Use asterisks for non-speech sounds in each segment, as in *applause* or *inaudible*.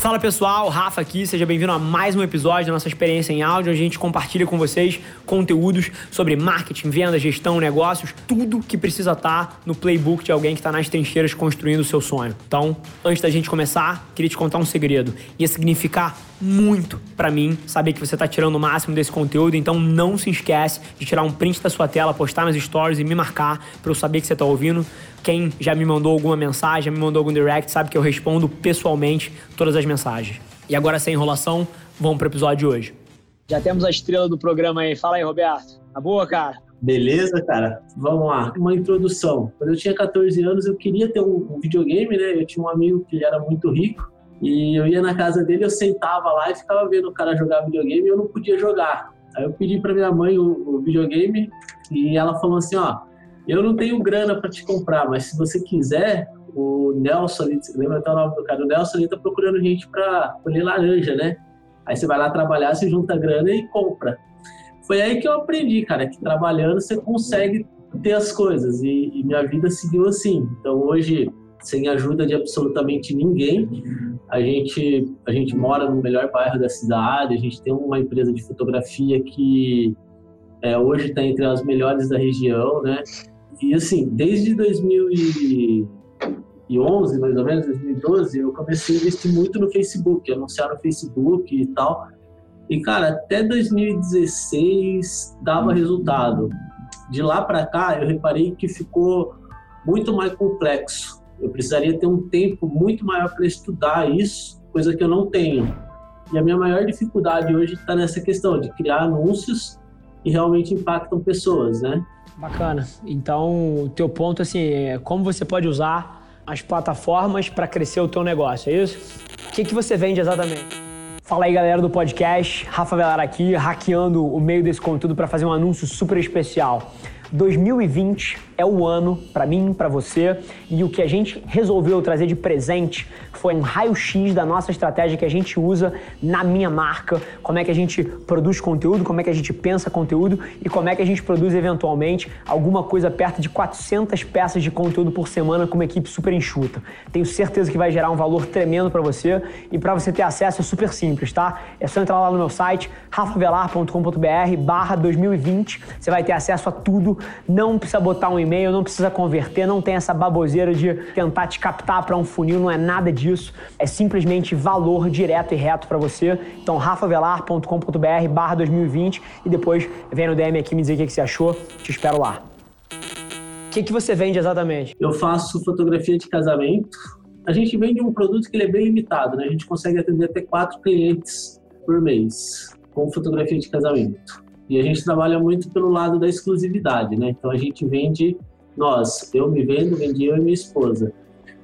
Fala pessoal, Rafa aqui, seja bem-vindo a mais um episódio da nossa experiência em áudio, onde a gente compartilha com vocês conteúdos sobre marketing, venda, gestão, negócios, tudo que precisa estar no playbook de alguém que está nas trincheiras construindo o seu sonho. Então, antes da gente começar, queria te contar um segredo. Ia significar muito para mim saber que você está tirando o máximo desse conteúdo, então não se esquece de tirar um print da sua tela, postar nas stories e me marcar para eu saber que você está ouvindo. Quem já me mandou alguma mensagem, já me mandou algum direct, sabe que eu respondo pessoalmente todas as mensagens. E agora, sem enrolação, vamos pro episódio de hoje. Já temos a estrela do programa aí. Fala aí, Roberto. Tá boa, cara? Beleza, cara? Vamos lá. Uma introdução. Quando eu tinha 14 anos, eu queria ter um, videogame, né? Eu tinha um amigo que era muito rico e eu ia na casa dele, eu sentava lá e ficava vendo o cara jogar videogame e eu não podia jogar. Aí eu pedi para minha mãe o, o videogame e ela falou assim, ó, eu não tenho grana para te comprar, mas se você quiser, o Nelson, lembra até o nome do cara? O Nelson ele tá procurando gente para colher laranja, né? Aí você vai lá trabalhar, você junta grana e compra. Foi aí que eu aprendi, cara, que trabalhando você consegue ter as coisas e, e minha vida seguiu assim. Então hoje, sem ajuda de absolutamente ninguém, a gente a gente mora no melhor bairro da cidade, a gente tem uma empresa de fotografia que é, hoje está entre as melhores da região, né? E assim, desde 2011, mais ou menos, 2012, eu comecei a investir muito no Facebook, anunciar no Facebook e tal. E cara, até 2016 dava resultado. De lá para cá, eu reparei que ficou muito mais complexo. Eu precisaria ter um tempo muito maior para estudar isso, coisa que eu não tenho. E a minha maior dificuldade hoje está nessa questão de criar anúncios e realmente impactam pessoas, né? Bacana. Então, o teu ponto assim, é como você pode usar as plataformas para crescer o teu negócio, é isso? O que, que você vende exatamente? Fala aí, galera do podcast. Rafa Velar aqui, hackeando o meio desse conteúdo para fazer um anúncio super especial. 2020 é o ano para mim, para você, e o que a gente resolveu trazer de presente foi um raio-x da nossa estratégia que a gente usa na minha marca, como é que a gente produz conteúdo, como é que a gente pensa conteúdo e como é que a gente produz eventualmente alguma coisa perto de 400 peças de conteúdo por semana com uma equipe super enxuta. Tenho certeza que vai gerar um valor tremendo para você e para você ter acesso é super simples, tá? É só entrar lá no meu site rafavelar.com.br/barra 2020. Você vai ter acesso a tudo. Não precisa botar um e-mail, não precisa converter, não tem essa baboseira de tentar te captar para um funil, não é nada disso. É simplesmente valor direto e reto para você. Então, rafavelar.com.br barra 2020 e depois vem no DM aqui me dizer o que você achou. Te espero lá. O que, que você vende exatamente? Eu faço fotografia de casamento. A gente vende um produto que ele é bem limitado, né? A gente consegue atender até quatro clientes por mês com fotografia de casamento. E a gente trabalha muito pelo lado da exclusividade, né? Então a gente vende nós, eu me vendo, vendi eu e minha esposa.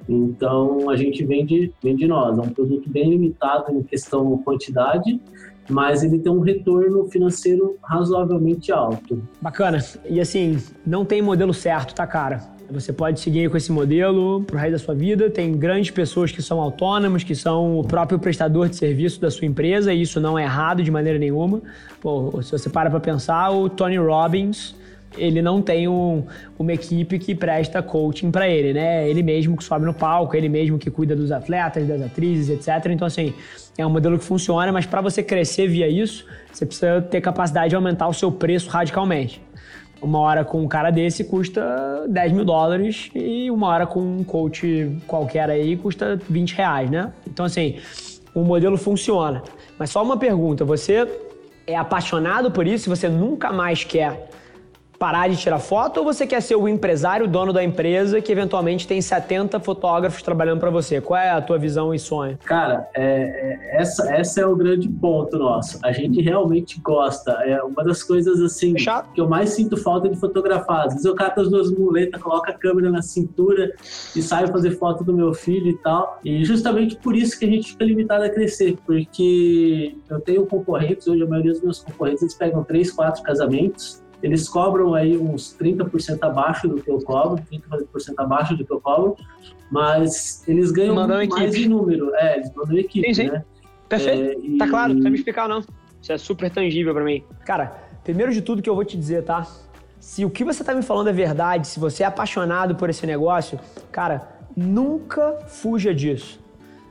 Então a gente vende, vende nós. É um produto bem limitado em questão quantidade, mas ele tem um retorno financeiro razoavelmente alto. Bacana. E assim, não tem modelo certo, tá, cara? Você pode seguir com esse modelo pro resto da sua vida. Tem grandes pessoas que são autônomas, que são o próprio prestador de serviço da sua empresa, e isso não é errado de maneira nenhuma. Pô, se você para para pensar, o Tony Robbins ele não tem um, uma equipe que presta coaching para ele, né? Ele mesmo que sobe no palco, ele mesmo que cuida dos atletas, das atrizes, etc. Então, assim, é um modelo que funciona, mas para você crescer via isso, você precisa ter capacidade de aumentar o seu preço radicalmente. Uma hora com um cara desse custa 10 mil dólares e uma hora com um coach qualquer aí custa 20 reais, né? Então, assim, o modelo funciona. Mas só uma pergunta: você é apaixonado por isso? Você nunca mais quer parar de tirar foto ou você quer ser o empresário, dono da empresa que eventualmente tem 70 fotógrafos trabalhando para você? Qual é a tua visão e sonho? Cara, é, é, essa, essa é o grande ponto nosso. A gente realmente gosta. É uma das coisas assim Chato. que eu mais sinto falta de fotografar. Às vezes eu cato as duas muletas, coloco a câmera na cintura e saio fazer foto do meu filho e tal. E justamente por isso que a gente fica limitado a crescer, porque eu tenho concorrentes, hoje a maioria dos meus concorrentes eles pegam três, quatro casamentos eles cobram aí uns 30% abaixo do que eu cobro, 30% abaixo do que eu cobro, mas eles ganham mandam muito mais em número. É, eles mandam equipe, sim, sim. né? Perfeito. É, e... Tá claro, não precisa me explicar não. Isso é super tangível para mim. Cara, primeiro de tudo que eu vou te dizer, tá? Se o que você tá me falando é verdade, se você é apaixonado por esse negócio, cara, nunca fuja disso.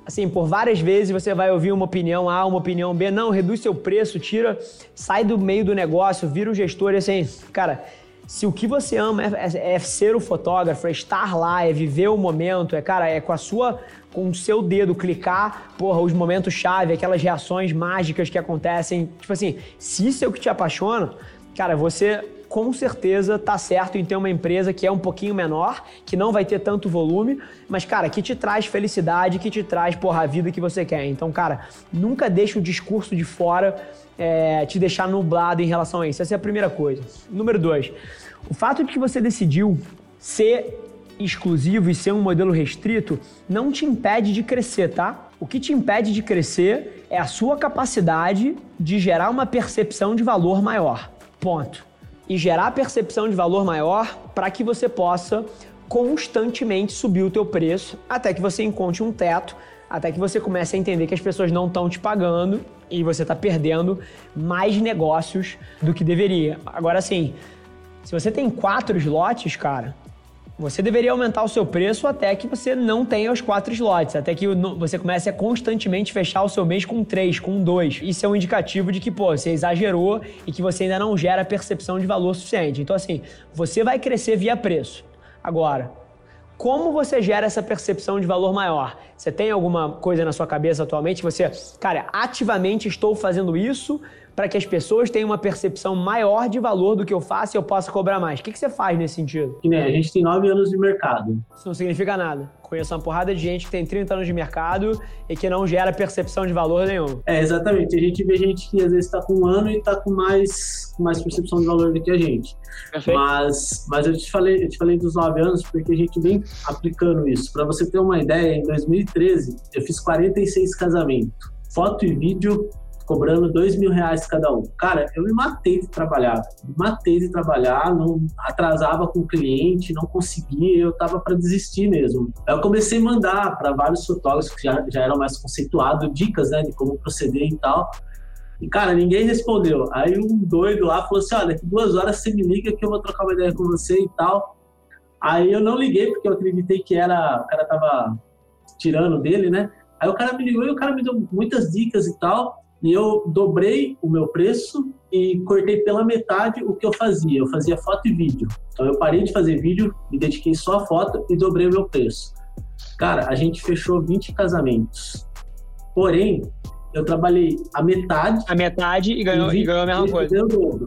Assim, por várias vezes você vai ouvir uma opinião A, uma opinião B, não, reduz seu preço, tira, sai do meio do negócio, vira o gestor e assim, cara, se o que você ama é, é, é, ser o fotógrafo, é estar lá, é viver o momento, é, cara, é com a sua, com o seu dedo clicar, porra, os momentos chave, aquelas reações mágicas que acontecem, tipo assim, se isso é o que te apaixona, cara, você com certeza tá certo em ter uma empresa que é um pouquinho menor, que não vai ter tanto volume, mas, cara, que te traz felicidade, que te traz, porra, a vida que você quer. Então, cara, nunca deixe o discurso de fora é, te deixar nublado em relação a isso. Essa é a primeira coisa. Número dois, o fato de que você decidiu ser exclusivo e ser um modelo restrito não te impede de crescer, tá? O que te impede de crescer é a sua capacidade de gerar uma percepção de valor maior. Ponto. E gerar percepção de valor maior para que você possa constantemente subir o teu preço até que você encontre um teto, até que você comece a entender que as pessoas não estão te pagando e você está perdendo mais negócios do que deveria. Agora, assim, se você tem quatro slots, cara, você deveria aumentar o seu preço até que você não tenha os quatro slots, até que você comece a constantemente fechar o seu mês com três, com dois. Isso é um indicativo de que, pô, você exagerou e que você ainda não gera percepção de valor suficiente. Então, assim, você vai crescer via preço. Agora, como você gera essa percepção de valor maior? Você tem alguma coisa na sua cabeça atualmente? Você, cara, ativamente estou fazendo isso para que as pessoas tenham uma percepção maior de valor do que eu faço e eu possa cobrar mais. O que, que você faz nesse sentido? Que, né, a gente tem nove anos de mercado. Isso não significa nada. Conheço uma porrada de gente que tem 30 anos de mercado e que não gera percepção de valor nenhum. É, exatamente. A gente vê gente que às vezes está com um ano e está com mais, com mais percepção de valor do que a gente. Perfeito. Mas, mas eu, te falei, eu te falei dos nove anos porque a gente vem aplicando isso. Para você ter uma ideia, em 2013 eu fiz 46 casamentos. Foto e vídeo cobrando dois mil reais cada um. Cara, eu me matei de trabalhar, me matei de trabalhar, não atrasava com o cliente, não conseguia, eu tava para desistir mesmo. Aí eu comecei a mandar para vários fotógrafos que já, já eram mais conceituados, dicas, né, de como proceder e tal. E, cara, ninguém respondeu. Aí um doido lá falou assim: olha, daqui duas horas você me liga que eu vou trocar uma ideia com você e tal. Aí eu não liguei, porque eu acreditei que era, o cara tava tirando dele, né? Aí o cara me ligou e o cara me deu muitas dicas e tal. E eu dobrei o meu preço e cortei pela metade o que eu fazia. Eu fazia foto e vídeo. Então eu parei de fazer vídeo, me dediquei só a foto e dobrei o meu preço. Cara, a gente fechou 20 casamentos. Porém, eu trabalhei a metade. A metade e ganhou, e, e ganhou a mesma coisa.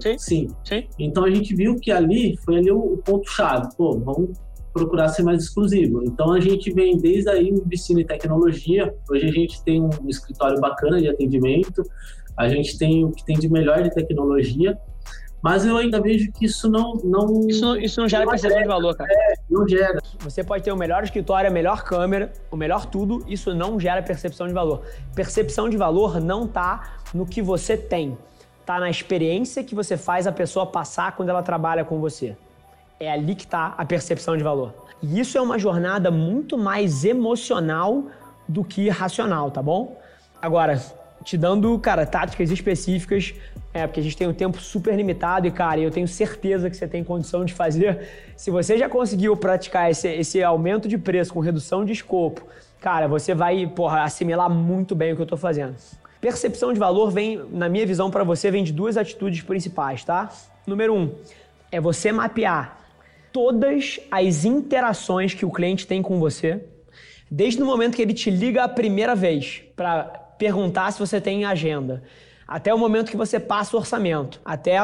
Sim. Sim. Sim. Então a gente viu que ali foi ali o, o ponto-chave. Pô, vamos procurar ser mais exclusivo. Então a gente vem desde aí investindo em tecnologia. Hoje a gente tem um escritório bacana de atendimento, a gente tem o que tem de melhor de tecnologia, mas eu ainda vejo que isso não. não isso, isso não gera não percepção de valor, cara. É, não gera. Você pode ter o melhor escritório, a melhor câmera, o melhor tudo, isso não gera percepção de valor. Percepção de valor não tá no que você tem, tá na experiência que você faz a pessoa passar quando ela trabalha com você. É ali que está a percepção de valor. E isso é uma jornada muito mais emocional do que racional, tá bom? Agora, te dando, cara, táticas específicas, é, porque a gente tem um tempo super limitado e, cara, eu tenho certeza que você tem condição de fazer. Se você já conseguiu praticar esse, esse aumento de preço com redução de escopo, cara, você vai, porra, assimilar muito bem o que eu tô fazendo. Percepção de valor vem, na minha visão, para você, vem de duas atitudes principais, tá? Número um, é você mapear todas as interações que o cliente tem com você, desde o momento que ele te liga a primeira vez para perguntar se você tem agenda, até o momento que você passa o orçamento, até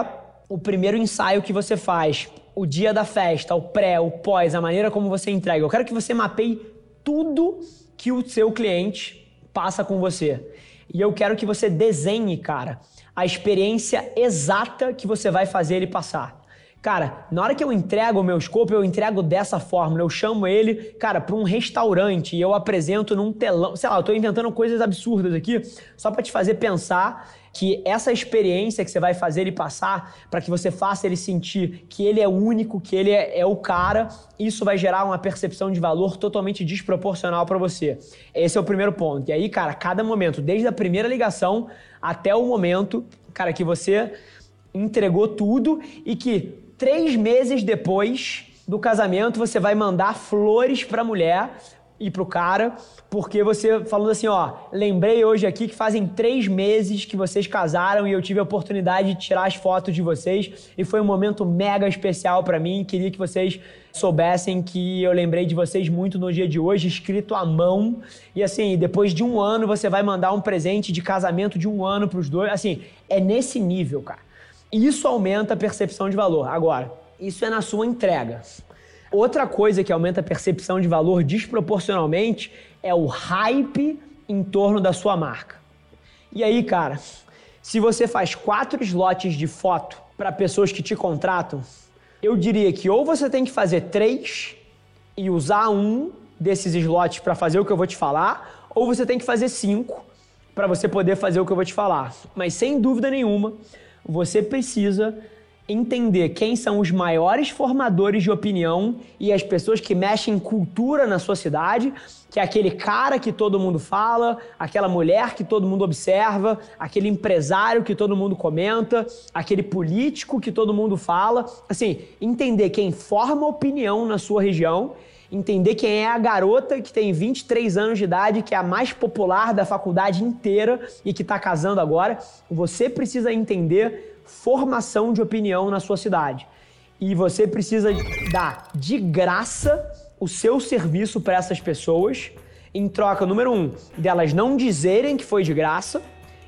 o primeiro ensaio que você faz, o dia da festa, o pré, o pós, a maneira como você entrega. Eu quero que você mapeie tudo que o seu cliente passa com você. E eu quero que você desenhe, cara, a experiência exata que você vai fazer ele passar. Cara, na hora que eu entrego o meu escopo, eu entrego dessa forma. Eu chamo ele, cara, para um restaurante e eu apresento num telão. Sei lá, eu tô inventando coisas absurdas aqui, só para te fazer pensar que essa experiência que você vai fazer ele passar, para que você faça ele sentir que ele é único, que ele é, é o cara, isso vai gerar uma percepção de valor totalmente desproporcional para você. Esse é o primeiro ponto. E aí, cara, cada momento, desde a primeira ligação até o momento, cara, que você entregou tudo e que três meses depois do casamento, você vai mandar flores para a mulher ir pro cara, porque você falando assim, ó, lembrei hoje aqui que fazem três meses que vocês casaram e eu tive a oportunidade de tirar as fotos de vocês e foi um momento mega especial para mim. Queria que vocês soubessem que eu lembrei de vocês muito no dia de hoje, escrito à mão. E assim, depois de um ano você vai mandar um presente de casamento de um ano pros dois. Assim, é nesse nível, cara. Isso aumenta a percepção de valor. Agora, isso é na sua entrega. Outra coisa que aumenta a percepção de valor desproporcionalmente é o hype em torno da sua marca. E aí, cara, se você faz quatro slots de foto para pessoas que te contratam, eu diria que ou você tem que fazer três e usar um desses slots para fazer o que eu vou te falar, ou você tem que fazer cinco para você poder fazer o que eu vou te falar. Mas sem dúvida nenhuma, você precisa entender quem são os maiores formadores de opinião e as pessoas que mexem cultura na sua cidade, que é aquele cara que todo mundo fala, aquela mulher que todo mundo observa, aquele empresário que todo mundo comenta, aquele político que todo mundo fala. Assim, entender quem forma opinião na sua região entender quem é a garota que tem 23 anos de idade, que é a mais popular da faculdade inteira e que está casando agora. Você precisa entender formação de opinião na sua cidade. E você precisa dar de graça o seu serviço para essas pessoas, em troca, número um, delas não dizerem que foi de graça,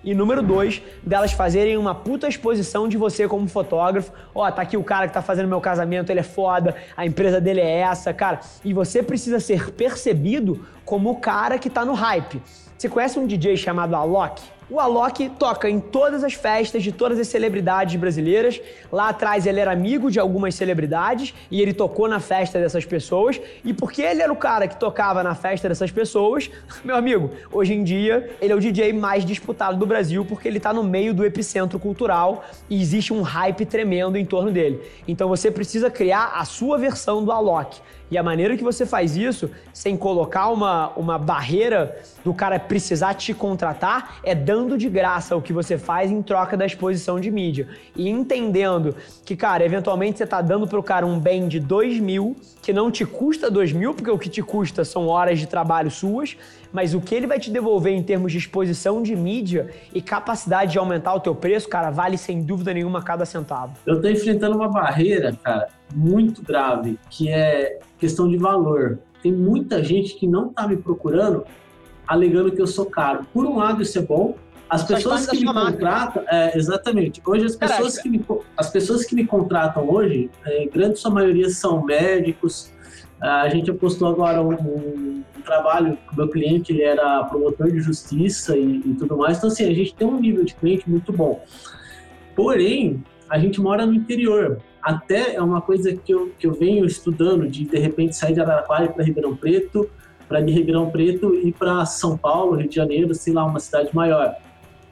e número dois, delas fazerem uma puta exposição de você como fotógrafo. Ó, oh, tá aqui o cara que tá fazendo meu casamento, ele é foda, a empresa dele é essa, cara. E você precisa ser percebido como o cara que tá no hype. Você conhece um DJ chamado Alok? O Alok toca em todas as festas de todas as celebridades brasileiras. Lá atrás ele era amigo de algumas celebridades e ele tocou na festa dessas pessoas. E porque ele era o cara que tocava na festa dessas pessoas, *laughs* meu amigo, hoje em dia ele é o DJ mais disputado do Brasil porque ele está no meio do epicentro cultural e existe um hype tremendo em torno dele. Então você precisa criar a sua versão do Alok. E a maneira que você faz isso, sem colocar uma, uma barreira do cara precisar te contratar, é dando de graça o que você faz em troca da exposição de mídia. E entendendo que, cara, eventualmente você está dando para o cara um bem de 2 mil, que não te custa 2 mil, porque o que te custa são horas de trabalho suas, mas o que ele vai te devolver em termos de exposição de mídia e capacidade de aumentar o teu preço, cara, vale sem dúvida nenhuma cada centavo. Eu estou enfrentando uma barreira, cara, muito grave, que é questão de valor. Tem muita gente que não está me procurando alegando que eu sou caro. Por um lado, isso é bom. As pessoas que me contratam, é, exatamente. Hoje as pessoas que me, as pessoas que me contratam hoje, é, em grande sua maioria são médicos. A gente apostou agora um, um, um trabalho, meu cliente ele era promotor de justiça e, e tudo mais. Então assim, a gente tem um nível de cliente muito bom. Porém, a gente mora no interior. Até é uma coisa que eu, que eu venho estudando, de de repente sair de Araraquara para Ribeirão Preto, para de Ribeirão Preto ir para São Paulo, Rio de Janeiro, sei lá, uma cidade maior.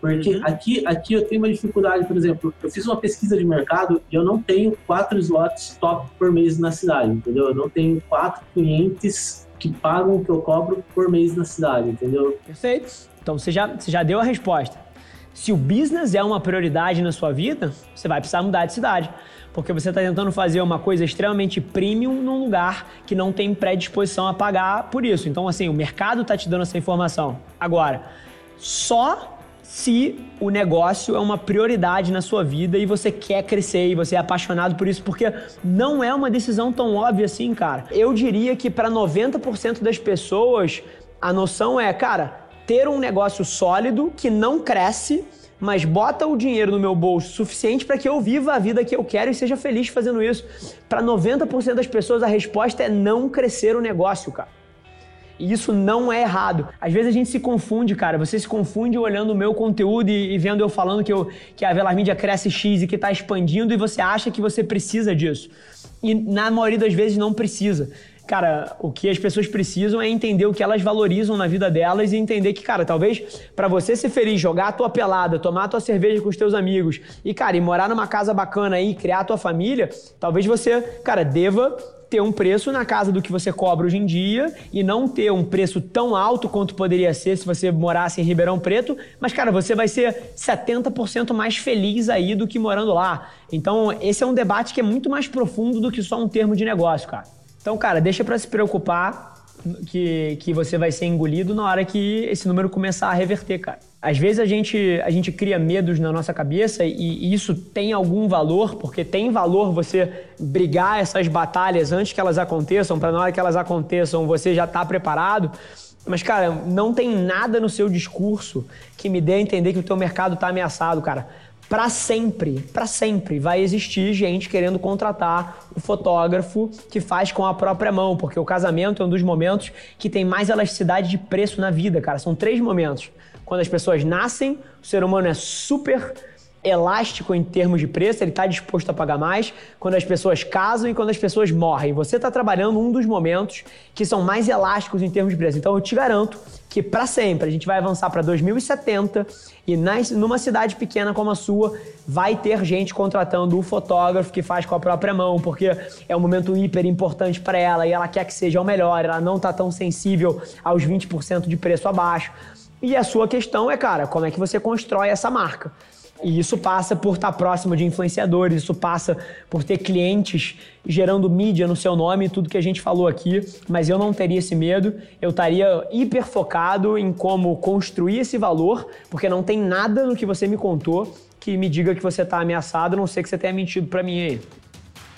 Porque uhum. aqui, aqui eu tenho uma dificuldade, por exemplo, eu fiz uma pesquisa de mercado e eu não tenho quatro slots top por mês na cidade, entendeu? Eu não tenho quatro clientes que pagam o que eu cobro por mês na cidade, entendeu? Perfeito. Então você já, você já deu a resposta. Se o business é uma prioridade na sua vida, você vai precisar mudar de cidade. Porque você está tentando fazer uma coisa extremamente premium num lugar que não tem predisposição a pagar por isso. Então, assim, o mercado está te dando essa informação. Agora, só se o negócio é uma prioridade na sua vida e você quer crescer e você é apaixonado por isso, porque não é uma decisão tão óbvia assim, cara. Eu diria que para 90% das pessoas, a noção é, cara, ter um negócio sólido que não cresce, mas bota o dinheiro no meu bolso suficiente para que eu viva a vida que eu quero e seja feliz fazendo isso. Para 90% das pessoas a resposta é não crescer o negócio, cara. E isso não é errado. Às vezes a gente se confunde, cara. Você se confunde olhando o meu conteúdo e, e vendo eu falando que, eu, que a Velar Mídia cresce X e que está expandindo e você acha que você precisa disso. E na maioria das vezes não precisa. Cara, o que as pessoas precisam é entender o que elas valorizam na vida delas e entender que, cara, talvez para você ser feliz, jogar a tua pelada, tomar a tua cerveja com os teus amigos e, cara, e morar numa casa bacana aí, criar a tua família, talvez você, cara, deva ter um preço na casa do que você cobra hoje em dia e não ter um preço tão alto quanto poderia ser se você morasse em Ribeirão Preto, mas cara, você vai ser 70% mais feliz aí do que morando lá. Então, esse é um debate que é muito mais profundo do que só um termo de negócio, cara. Então, cara, deixa para se preocupar que, que você vai ser engolido na hora que esse número começar a reverter, cara. Às vezes a gente, a gente cria medos na nossa cabeça e, e isso tem algum valor, porque tem valor você brigar essas batalhas antes que elas aconteçam, para na hora que elas aconteçam você já tá preparado. Mas, cara, não tem nada no seu discurso que me dê a entender que o teu mercado está ameaçado, cara para sempre, para sempre vai existir gente querendo contratar o fotógrafo que faz com a própria mão, porque o casamento é um dos momentos que tem mais elasticidade de preço na vida, cara. São três momentos. Quando as pessoas nascem, o ser humano é super elástico em termos de preço, ele está disposto a pagar mais quando as pessoas casam e quando as pessoas morrem. Você está trabalhando um dos momentos que são mais elásticos em termos de preço. Então eu te garanto que para sempre a gente vai avançar para 2070 e nas, numa cidade pequena como a sua vai ter gente contratando o fotógrafo que faz com a própria mão, porque é um momento hiper importante para ela e ela quer que seja o melhor, ela não está tão sensível aos 20% de preço abaixo. E a sua questão é, cara, como é que você constrói essa marca? E isso passa por estar próximo de influenciadores, isso passa por ter clientes gerando mídia no seu nome, tudo que a gente falou aqui. Mas eu não teria esse medo, eu estaria hiper focado em como construir esse valor, porque não tem nada no que você me contou que me diga que você está ameaçado, a não ser que você tenha mentido para mim aí.